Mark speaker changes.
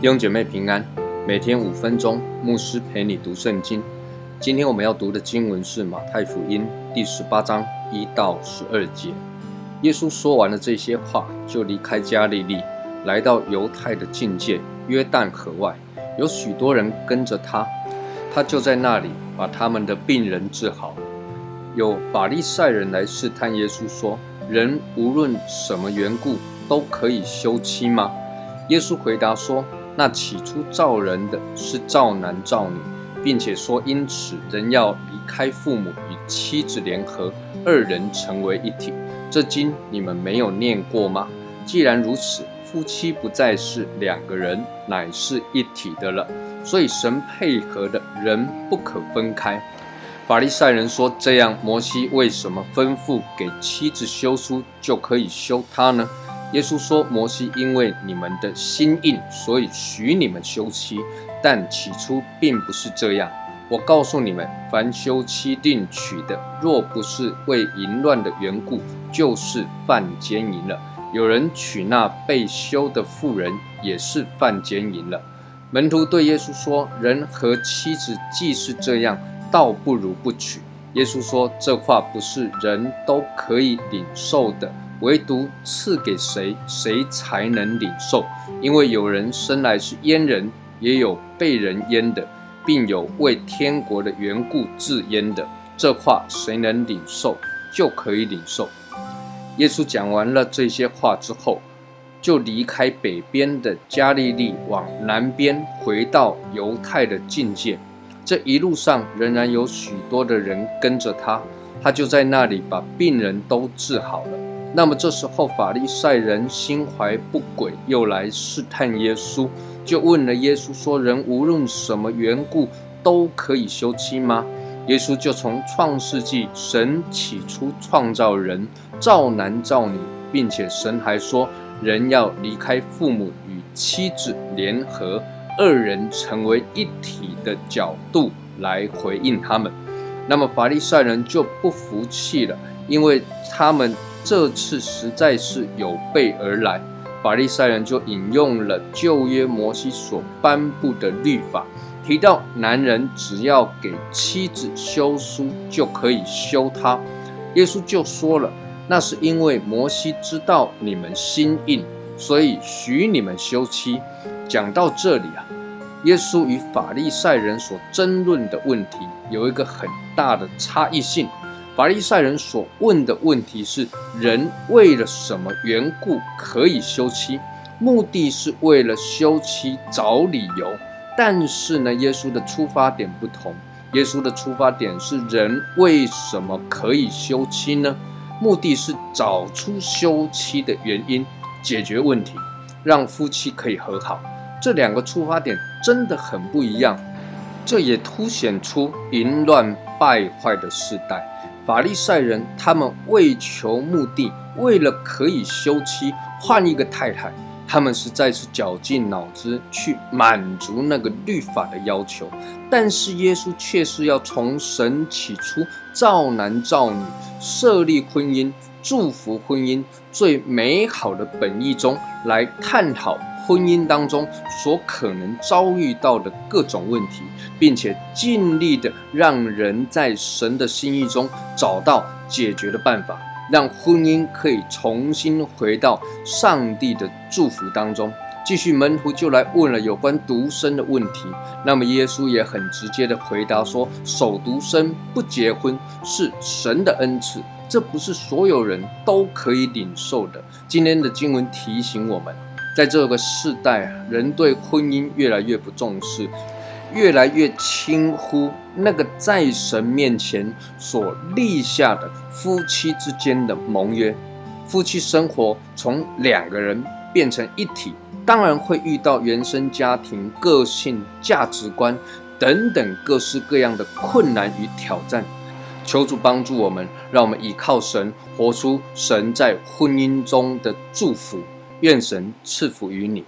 Speaker 1: 弟兄姐妹平安，每天五分钟，牧师陪你读圣经。今天我们要读的经文是马太福音第十八章一到十二节。耶稣说完了这些话，就离开加利利，来到犹太的境界约旦河外，有许多人跟着他，他就在那里把他们的病人治好。有法利赛人来试探耶稣，说：“人无论什么缘故都可以休妻吗？”耶稣回答说。那起初造人的是造男造女，并且说因此人要离开父母与妻子联合，二人成为一体。这经你们没有念过吗？既然如此，夫妻不再是两个人，乃是一体的了。所以神配合的人不可分开。法利赛人说：这样，摩西为什么吩咐给妻子休书就可以休他呢？耶稣说：“摩西因为你们的心硬，所以许你们休妻，但起初并不是这样。我告诉你们，凡休妻定娶的，若不是为淫乱的缘故，就是犯奸淫了。有人娶那被休的妇人，也是犯奸淫了。”门徒对耶稣说：“人和妻子既是这样，倒不如不娶。”耶稣说：“这话不是人都可以领受的。”唯独赐给谁，谁才能领受。因为有人生来是阉人，也有被人阉的，并有为天国的缘故自阉的。这话谁能领受，就可以领受。耶稣讲完了这些话之后，就离开北边的加利利，往南边回到犹太的境界。这一路上仍然有许多的人跟着他，他就在那里把病人都治好了。那么这时候，法利赛人心怀不轨，又来试探耶稣，就问了耶稣说：“人无论什么缘故都可以休妻吗？”耶稣就从创世纪，神起初创造人，造男造女，并且神还说，人要离开父母与妻子联合，二人成为一体的角度来回应他们。那么法利赛人就不服气了，因为他们。这次实在是有备而来，法利赛人就引用了旧约摩西所颁布的律法，提到男人只要给妻子休书就可以休她。耶稣就说了，那是因为摩西知道你们心硬，所以许你们休妻。讲到这里啊，耶稣与法利赛人所争论的问题有一个很大的差异性。法利赛人所问的问题是：人为了什么缘故可以休妻？目的是为了休妻找理由。但是呢，耶稣的出发点不同。耶稣的出发点是：人为什么可以休妻呢？目的是找出休妻的原因，解决问题，让夫妻可以和好。这两个出发点真的很不一样。这也凸显出淫乱败坏的时代。法利赛人，他们为求目的，为了可以休妻换一个太太，他们实在是绞尽脑汁去满足那个律法的要求。但是耶稣却是要从神起初造男造女、设立婚姻、祝福婚姻最美好的本意中来探讨。婚姻当中所可能遭遇到的各种问题，并且尽力的让人在神的心意中找到解决的办法，让婚姻可以重新回到上帝的祝福当中。继续，门徒就来问了有关独生的问题。那么耶稣也很直接的回答说：“守独生不结婚是神的恩赐，这不是所有人都可以领受的。”今天的经文提醒我们。在这个世代，人对婚姻越来越不重视，越来越轻忽那个在神面前所立下的夫妻之间的盟约。夫妻生活从两个人变成一体，当然会遇到原生家庭、个性、价值观等等各式各样的困难与挑战。求主帮助我们，让我们依靠神，活出神在婚姻中的祝福。愿神赐福于你。